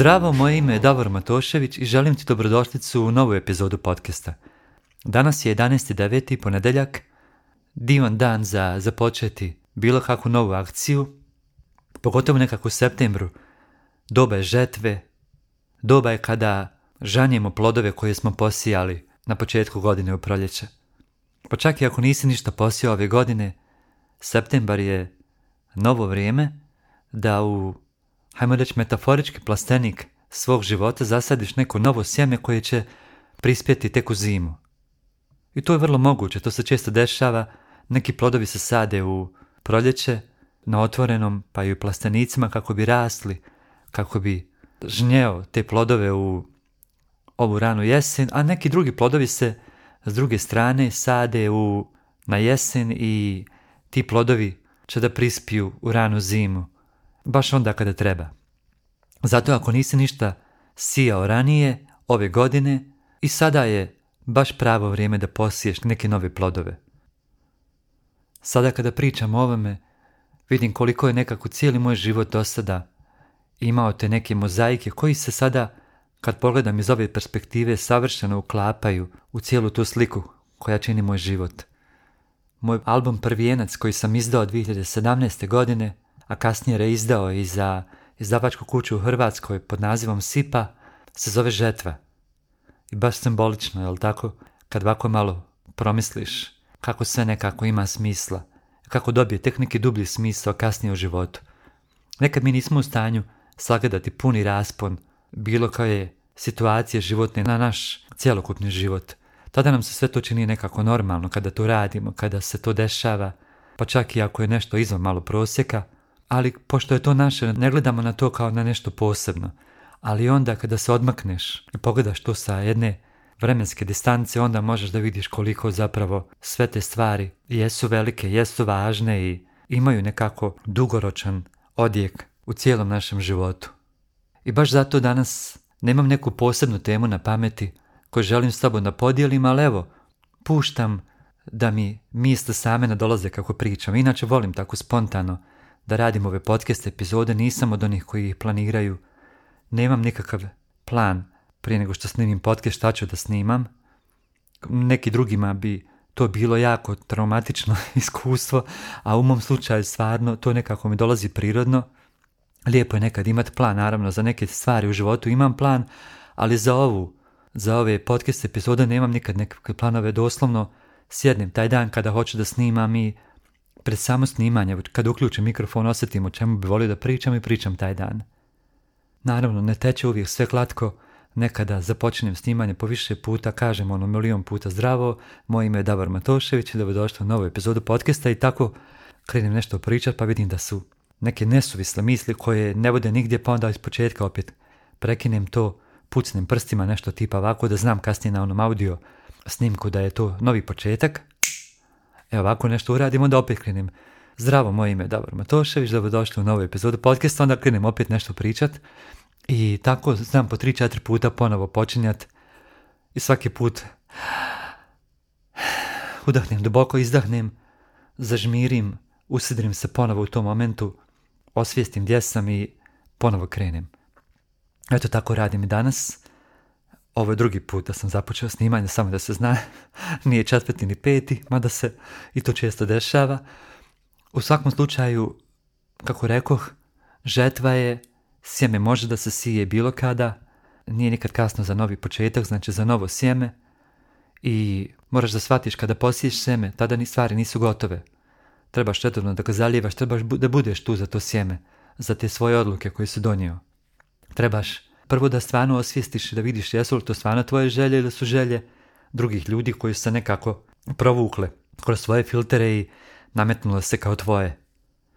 Zdravo, moje ime je Davor Matošević i želim ti dobrodošlicu u novu epizodu podcasta. Danas je 11.9. ponedeljak, divan dan za započeti bilo kakvu novu akciju, pogotovo nekako u septembru. Doba je žetve, doba je kada žanjemo plodove koje smo posijali na početku godine u proljeće. Pa čak i ako nisi ništa posijao ove godine, septembar je novo vrijeme da u hajmo reći, metaforički plastenik svog života zasadiš neko novo sjeme koje će prispjeti tek u zimu. I to je vrlo moguće, to se često dešava, neki plodovi se sade u proljeće, na otvorenom, pa i u plastenicima kako bi rasli, kako bi žnjeo te plodove u ovu ranu jesen, a neki drugi plodovi se s druge strane sade u, na jesen i ti plodovi će da prispiju u ranu zimu baš onda kada treba. Zato ako nisi ništa sijao ranije, ove godine, i sada je baš pravo vrijeme da posiješ neke nove plodove. Sada kada pričam o ovome, vidim koliko je nekako cijeli moj život do sada imao te neke mozaike koji se sada, kad pogledam iz ove perspektive, savršeno uklapaju u cijelu tu sliku koja čini moj život. Moj album Prvijenac koji sam izdao 2017. godine a kasnije reizdao i za izdavačku kuću u Hrvatskoj pod nazivom Sipa, se zove Žetva. I baš simbolično, jel tako? Kad ovako malo promisliš kako sve nekako ima smisla, kako dobije tek dublji smisao kasnije u životu. Nekad mi nismo u stanju sagledati puni raspon bilo koje situacije životne na naš cjelokupni život. Tada nam se sve to čini nekako normalno kada to radimo, kada se to dešava, pa čak i ako je nešto izvan malo prosjeka, ali pošto je to naše, ne gledamo na to kao na nešto posebno. Ali onda kada se odmakneš i pogledaš to sa jedne vremenske distance, onda možeš da vidiš koliko zapravo sve te stvari jesu velike, jesu važne i imaju nekako dugoročan odjek u cijelom našem životu. I baš zato danas nemam neku posebnu temu na pameti koju želim s tobom da podijelim, ali evo, puštam da mi misle same nadolaze kako pričam. Inače volim tako spontano da radim ove podcast epizode, nisam od onih koji ih planiraju. Nemam nikakav plan prije nego što snimim podcast šta ću da snimam. Neki drugima bi to bilo jako traumatično iskustvo, a u mom slučaju stvarno to nekako mi dolazi prirodno. Lijepo je nekad imati plan, naravno za neke stvari u životu imam plan, ali za ovu, za ove podcast epizode nemam nikad nekakve planove, doslovno sjednem taj dan kada hoću da snimam i pred samo snimanje, kad uključim mikrofon, osjetim o čemu bi volio da pričam i pričam taj dan. Naravno, ne teče uvijek sve glatko, nekada započnem snimanje po više puta, kažem ono milion puta zdravo, moje ime je Davor Matošević dobrodošli u novu epizodu podcasta i tako krenem nešto pričat pa vidim da su neke nesuvisle misli koje ne vode nigdje pa onda iz početka opet prekinem to, pucnem prstima nešto tipa ovako da znam kasnije na onom audio snimku da je to novi početak, Evo ovako nešto uradimo, onda opet krenem. Zdravo, moje ime je Davor Matošević, dobrodošli u novu epizodu podcasta, onda krenem opet nešto pričat. I tako znam po 3-4 puta ponovo počinjat i svaki put udahnem, duboko izdahnem, zažmirim, usidrim se ponovo u tom momentu, osvijestim gdje sam i ponovo krenem. Eto tako radim i danas. Ovo je drugi put da sam započeo snimanje, samo da se zna, nije četvrti ni peti, mada se i to često dešava. U svakom slučaju, kako rekoh, žetva je, sjeme može da se sije bilo kada, nije nikad kasno za novi početak, znači za novo sjeme i moraš da shvatiš kada posiješ sjeme, tada ni stvari nisu gotove. Trebaš redovno da ga zaljevaš, trebaš da budeš tu za to sjeme, za te svoje odluke koje si donio. Trebaš prvo da stvarno osvijestiš da vidiš jesu li to stvarno tvoje želje ili su želje drugih ljudi koji su se nekako provukle kroz svoje filtere i nametnule se kao tvoje.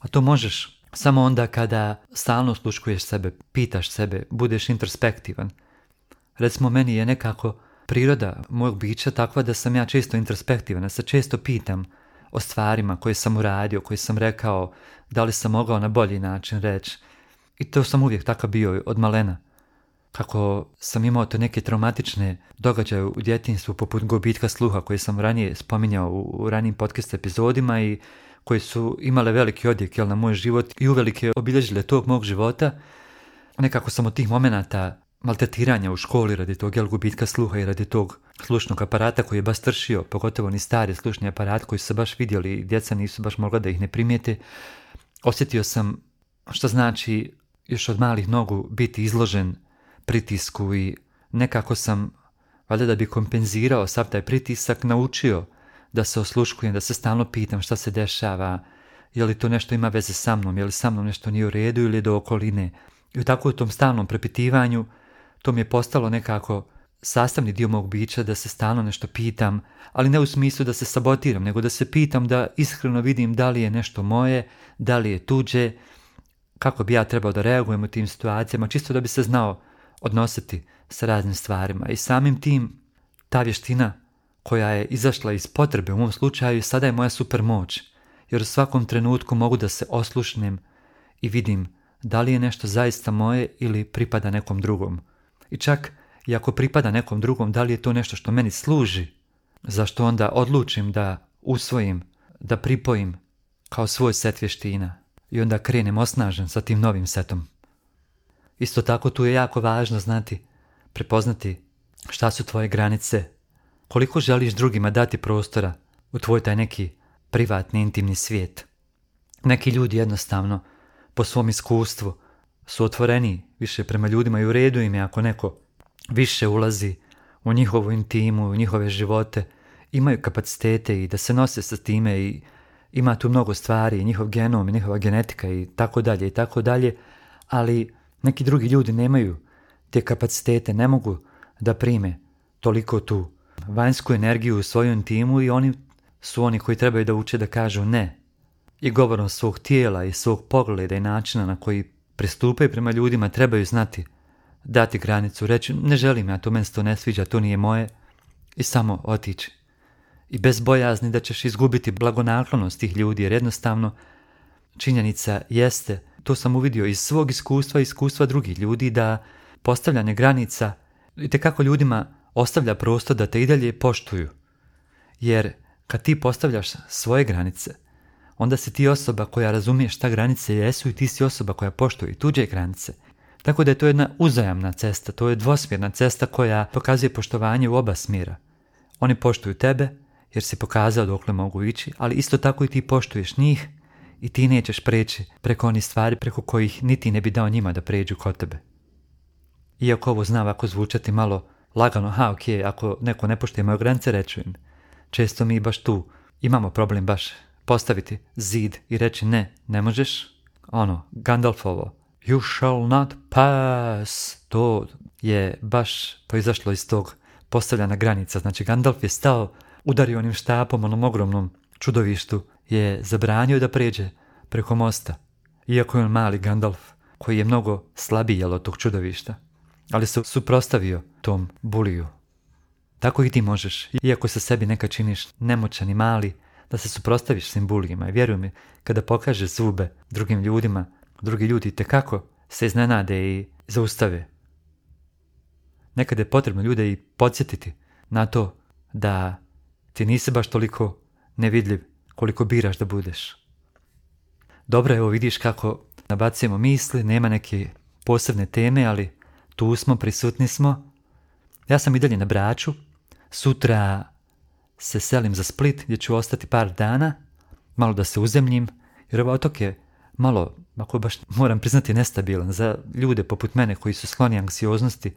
A to možeš samo onda kada stalno sluškuješ sebe, pitaš sebe, budeš introspektivan. Recimo, meni je nekako priroda mojeg bića takva da sam ja često introspektivan, da se često pitam o stvarima koje sam uradio, koje sam rekao, da li sam mogao na bolji način reći. I to sam uvijek takav bio od malena kako sam imao to neke traumatične događaje u djetinstvu poput gubitka sluha koje sam ranije spominjao u, ranijim podcast epizodima i koji su imale veliki odjek jel, na moj život i uvelike obilježile tog mog života, nekako sam od tih momenata maltretiranja u školi radi tog jel, gubitka sluha i radi tog slušnog aparata koji je baš stršio, pogotovo ni stari slušni aparat koji su baš vidjeli i djeca nisu baš mogla da ih ne primijete, osjetio sam što znači još od malih nogu biti izložen pritisku i nekako sam, valjda da bi kompenzirao sav taj pritisak, naučio da se osluškujem, da se stalno pitam šta se dešava, je li to nešto ima veze sa mnom, je li sa mnom nešto nije u redu ili do okoline. I tako u tom stalnom prepitivanju to mi je postalo nekako sastavni dio mog bića da se stalno nešto pitam, ali ne u smislu da se sabotiram, nego da se pitam da iskreno vidim da li je nešto moje, da li je tuđe, kako bi ja trebao da reagujem u tim situacijama, čisto da bi se znao odnositi sa raznim stvarima. I samim tim ta vještina koja je izašla iz potrebe u mom slučaju sada je moja super moć, jer u svakom trenutku mogu da se oslušnem i vidim da li je nešto zaista moje ili pripada nekom drugom. I čak i ako pripada nekom drugom, da li je to nešto što meni služi, zašto onda odlučim da usvojim, da pripojim kao svoj set vještina i onda krenem osnažen sa tim novim setom. Isto tako tu je jako važno znati, prepoznati šta su tvoje granice, koliko želiš drugima dati prostora u tvoj taj neki privatni, intimni svijet. Neki ljudi jednostavno, po svom iskustvu, su otvoreni više prema ljudima i u redu im je ako neko više ulazi u njihovu intimu, u njihove živote, imaju kapacitete i da se nose sa time i ima tu mnogo stvari, njihov genom, i njihova genetika i tako dalje i tako dalje, ali neki drugi ljudi nemaju te kapacitete, ne mogu da prime toliko tu vanjsku energiju u svoju intimu i oni su oni koji trebaju da uče da kažu ne. I govorom svog tijela i svog pogleda i načina na koji pristupaju prema ljudima trebaju znati dati granicu, reći ne želim ja, to meni se to ne sviđa, to nije moje i samo otići. I bez bojazni da ćeš izgubiti blagonaklonost tih ljudi, jer jednostavno činjenica jeste, to sam uvidio iz svog iskustva i iskustva drugih ljudi, da postavljanje granica i kako ljudima ostavlja prostor da te i dalje poštuju. Jer kad ti postavljaš svoje granice, onda si ti osoba koja razumije šta granice jesu i ti si osoba koja poštuje tuđe granice. Tako da je to jedna uzajamna cesta, to je dvosmjerna cesta koja pokazuje poštovanje u oba smjera. Oni poštuju tebe jer si pokazao dokle mogu ići, ali isto tako i ti poštuješ njih i ti nećeš preći preko onih stvari preko kojih niti ne bi dao njima da pređu kod tebe. Iako ovo zna ovako zvučati malo lagano, ha ok, ako neko ne poštuje moje granice, reću im. Često mi baš tu imamo problem baš postaviti zid i reći ne, ne možeš. Ono, Gandalfovo, you shall not pass, to je baš proizašlo iz tog postavljanja granica. Znači Gandalf je stao, udario onim štapom, onom ogromnom čudovištu, je zabranio da pređe preko mosta. Iako je on mali Gandalf, koji je mnogo slabiji od tog čudovišta ali se suprostavio tom buliju. Tako i ti možeš, iako se sebi neka činiš nemoćan i mali, da se suprostaviš svim bulijima. I vjeruj mi, kada pokažeš zube drugim ljudima, drugi ljudi te kako se iznenade i zaustave. Nekada je potrebno ljude i podsjetiti na to da ti nisi baš toliko nevidljiv koliko biraš da budeš. Dobro, evo vidiš kako nabacujemo misli, nema neke posebne teme, ali tu smo, prisutni smo. Ja sam i dalje na Braču. Sutra se selim za Split gdje ću ostati par dana, malo da se uzemljim, jer ovaj otok je malo, ako baš moram priznati, nestabilan za ljude poput mene koji su skloni anksioznosti.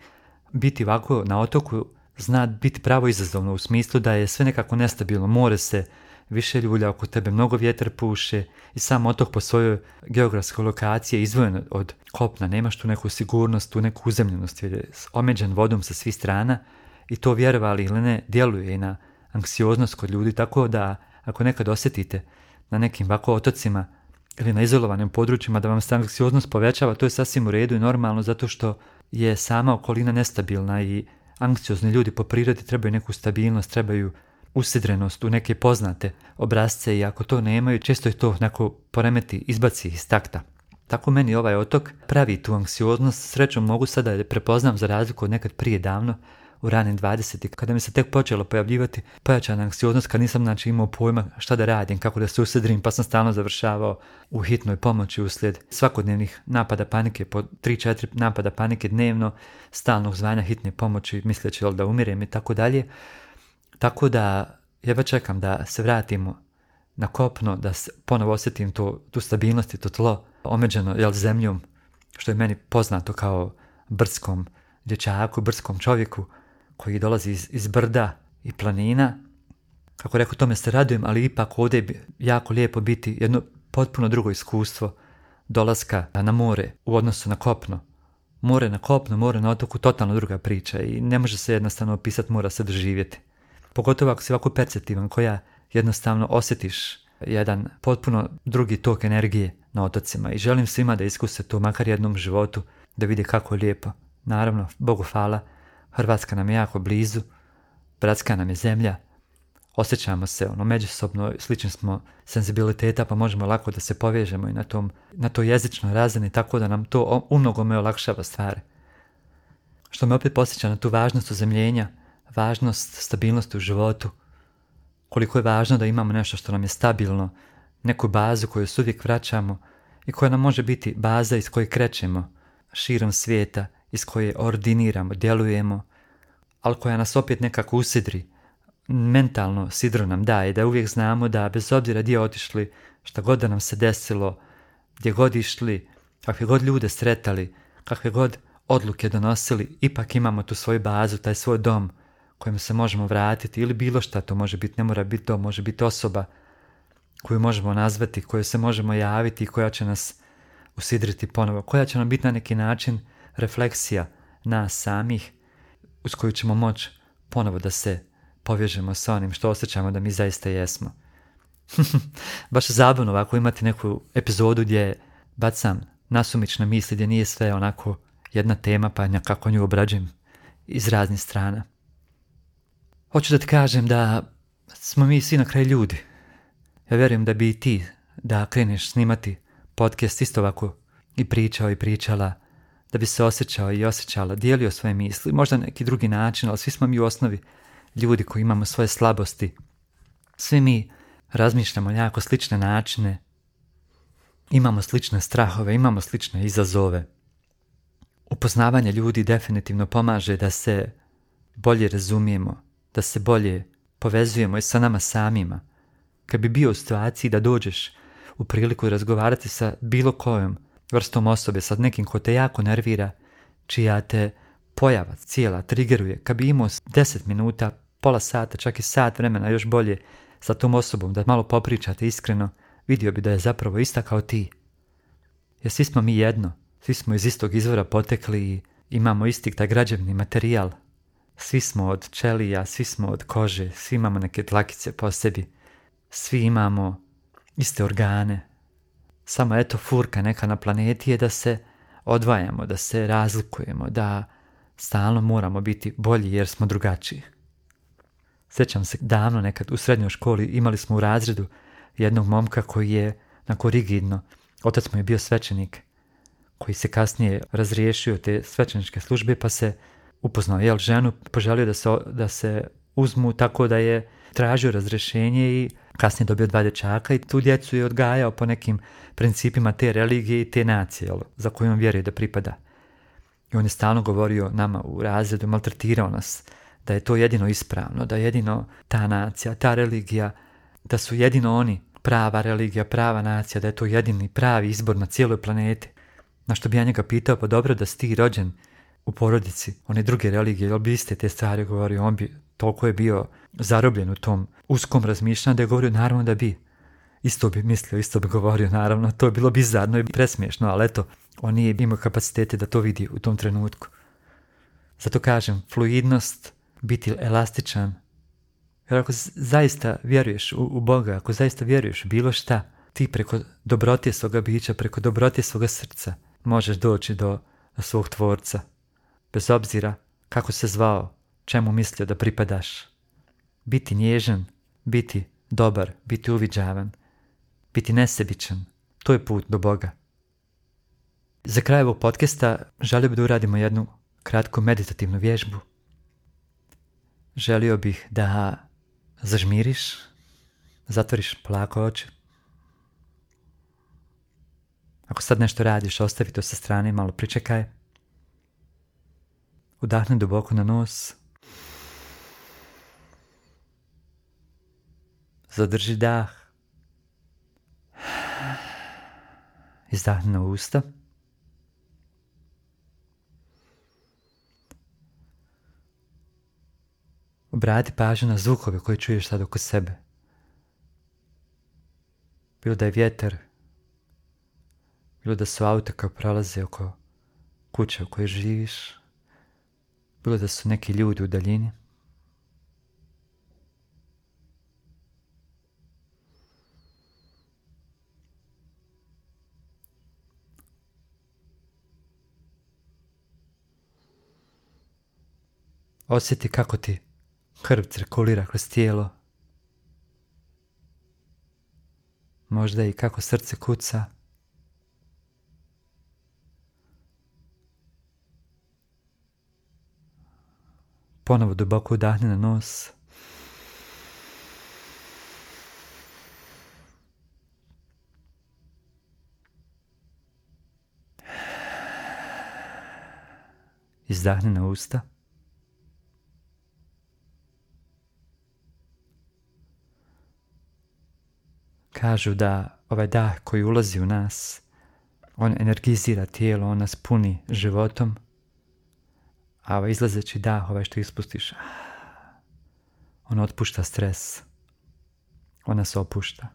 Biti ovako na otoku zna biti pravo izazovno u smislu da je sve nekako nestabilno, more se više ljulja oko tebe, mnogo vjetar puše i sam otok po svojoj geografskoj lokaciji je izvojen od kopna, nemaš tu neku sigurnost, tu neku uzemljenost, jer je omeđen vodom sa svih strana i to vjerovali ili ne djeluje i na anksioznost kod ljudi, tako da ako nekad osjetite na nekim ovako otocima ili na izolovanim područjima da vam se anksioznost povećava, to je sasvim u redu i normalno zato što je sama okolina nestabilna i anksiozni ljudi po prirodi trebaju neku stabilnost, trebaju usidrenost u neke poznate obrazce i ako to nemaju, često je to neko poremeti, izbaci iz takta. Tako meni ovaj otok pravi tu anksioznost, srećom mogu sada da prepoznam za razliku od nekad prije davno, u ranim 20. kada mi se tek počelo pojavljivati pojačana anksioznost kad nisam znači imao pojma šta da radim, kako da se usedrim, pa sam stalno završavao u hitnoj pomoći uslijed svakodnevnih napada panike, po 3-4 napada panike dnevno, stalnog zvanja hitne pomoći, misleći da umirem i tako dalje. Tako da jedva čekam da se vratimo na kopno, da se ponovo osjetim to, tu stabilnost i to tlo omeđeno jel, zemljom, što je meni poznato kao brskom dječaku, brskom čovjeku koji dolazi iz, iz brda i planina. Kako rekao, tome se radujem, ali ipak ovdje je jako lijepo biti jedno potpuno drugo iskustvo dolaska na more u odnosu na kopno. More na kopno, more na otoku, totalno druga priča i ne može se jednostavno opisati, mora se doživjeti. Pogotovo ako si ovako perceptivan, koja jednostavno osjetiš jedan potpuno drugi tok energije na otocima i želim svima da iskuse to makar jednom životu, da vide kako je lijepo. Naravno, Bogu hvala, Hrvatska nam je jako blizu, bratska nam je zemlja, osjećamo se ono međusobno, slični smo senzibiliteta pa možemo lako da se povežemo i na, tom, na toj jezičnoj razini tako da nam to umnogome olakšava stvari. Što me opet posjeća na tu važnost uzemljenja, važnost stabilnosti u životu, koliko je važno da imamo nešto što nam je stabilno, neku bazu koju se uvijek vraćamo i koja nam može biti baza iz koje krećemo širom svijeta, iz koje ordiniramo, djelujemo, ali koja nas opet nekako usidri, mentalno sidro nam daje, da uvijek znamo da bez obzira gdje otišli, šta god da nam se desilo, gdje god išli, kakve god ljude sretali, kakve god odluke donosili, ipak imamo tu svoju bazu, taj svoj dom kojem se možemo vratiti ili bilo šta to može biti, ne mora biti dom, može biti osoba koju možemo nazvati, koju se možemo javiti i koja će nas usidriti ponovo, koja će nam biti na neki način refleksija nas samih uz koju ćemo moći ponovo da se povježemo sa onim što osjećamo da mi zaista jesmo. Baš zabavno ovako imati neku epizodu gdje bacam nasumične misli gdje nije sve onako jedna tema pa nekako nju obrađujem iz raznih strana. Hoću da ti kažem da smo mi svi na kraju ljudi. Ja vjerujem da bi i ti da kreneš snimati podcast isto ovako i pričao i pričala, da bi se osjećao i osjećala, dijelio svoje misli, možda neki drugi način, ali svi smo mi u osnovi ljudi koji imamo svoje slabosti. Svi mi razmišljamo jako slične načine, imamo slične strahove, imamo slične izazove. Upoznavanje ljudi definitivno pomaže da se bolje razumijemo, da se bolje povezujemo i sa nama samima. Kad bi bio u situaciji da dođeš u priliku razgovarati sa bilo kojom vrstom osobe, sa nekim ko te jako nervira, čija te pojava cijela triggeruje, kad bi imao 10 minuta, pola sata, čak i sat vremena još bolje sa tom osobom, da malo popričate iskreno, vidio bi da je zapravo ista kao ti. Jer svi smo mi jedno, svi smo iz istog izvora potekli i imamo isti taj građevni materijal. Svi smo od čelija, svi smo od kože, svi imamo neke tlakice po sebi. Svi imamo iste organe. Samo eto furka neka na planeti je da se odvajamo, da se razlikujemo, da stalno moramo biti bolji jer smo drugačiji. Sjećam se davno nekad u srednjoj školi imali smo u razredu jednog momka koji je nako rigidno, otac mu je bio svećenik, koji se kasnije razriješio te svećeničke službe pa se upoznao jel ženu, poželio da se, da se uzmu tako da je tražio razrešenje i kasnije dobio dva dječaka i tu djecu je odgajao po nekim principima te religije i te nacije jel, za koju on vjeruje da pripada. I on je stalno govorio nama u razredu, maltretirao nas da je to jedino ispravno, da je jedino ta nacija, ta religija, da su jedino oni prava religija, prava nacija, da je to jedini pravi izbor na cijeloj planeti. Na što bi ja njega pitao, pa dobro da si ti rođen u porodici one druge religije, jel bi iste te stvari govorio, on bi toliko je bio zarobljen u tom uskom razmišljanju da je govorio naravno da bi. Isto bi mislio, isto bi govorio, naravno, to je bilo bizarno i presmiješno, ali eto, on nije imao kapacitete da to vidi u tom trenutku. Zato kažem, fluidnost, biti elastičan, jer ako zaista vjeruješ u, u Boga, ako zaista vjeruješ bilo šta, ti preko dobrotije svoga bića, preko dobrotije svoga srca, možeš doći do, do svog tvorca bez obzira kako se zvao, čemu mislio da pripadaš. Biti nježan, biti dobar, biti uviđavan, biti nesebičan, to je put do Boga. Za kraj ovog podcasta želio bih da uradimo jednu kratku meditativnu vježbu. želio bih da zažmiriš, zatvoriš plako oči. Ako sad nešto radiš, ostavi to sa strane, malo pričekaj. Udahni duboko na nos. Zadrži dah. Izdahni na usta. Obrati pažnju na zvukove koje čuješ sad oko sebe. Bilo da je vjetar, bilo da su auta kao prolaze oko kuće u kojoj živiš, bilo da su neki ljudi u daljini. Osjeti kako ti krv cirkulira kroz tijelo. Možda i kako srce kuca. Ponovo duboko udahni na nos. Izdahni na usta. Kažu da ovaj dah koji ulazi u nas, on energizira tijelo, on nas puni životom, a izlazeći dah, ovaj što ispustiš, on otpušta stres, on nas opušta.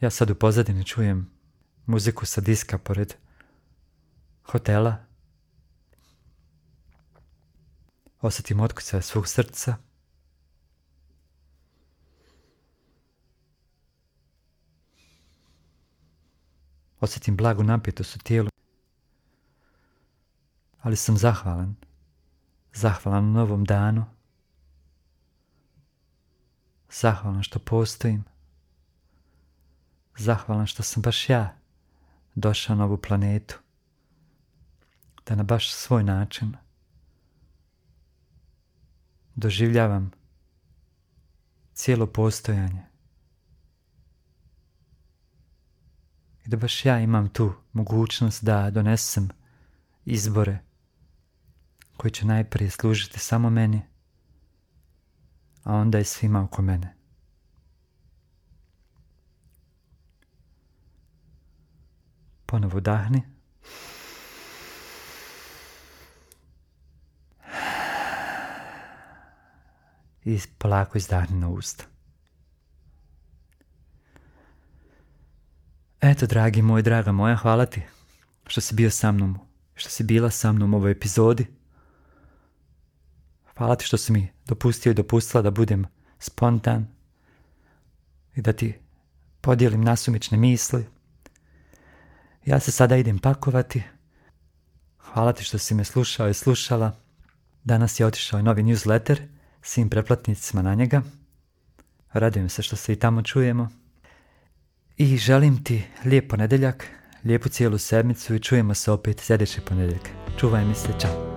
Ja sad u pozadini čujem muziku sa diska pored hotela, Osjetim otkucaje svog srca. Osjetim blagu napjetost u tijelu. Ali sam zahvalan. Zahvalan novom danu. Zahvalan što postojim. Zahvalan što sam baš ja došao na ovu planetu. Da na baš svoj način doživljavam cijelo postojanje. I da baš ja imam tu mogućnost da donesem izbore koji će najprije služiti samo meni, a onda i svima oko mene. Ponovo dahni. i polako izdahni na usta. Eto, dragi moj, draga moja, hvala ti što si bio sa mnom, što si bila sa mnom u ovoj epizodi. Hvala ti što si mi dopustio i dopustila da budem spontan i da ti podijelim nasumične misli. Ja se sada idem pakovati. Hvala ti što si me slušao i slušala. Danas je otišao i novi newsletter – svim preplatnicima na njega. Radujem se što se i tamo čujemo. I želim ti lijep ponedeljak, lijepu cijelu sedmicu i čujemo se opet sljedeći ponedjeljak. Čuvaj mi se, čao.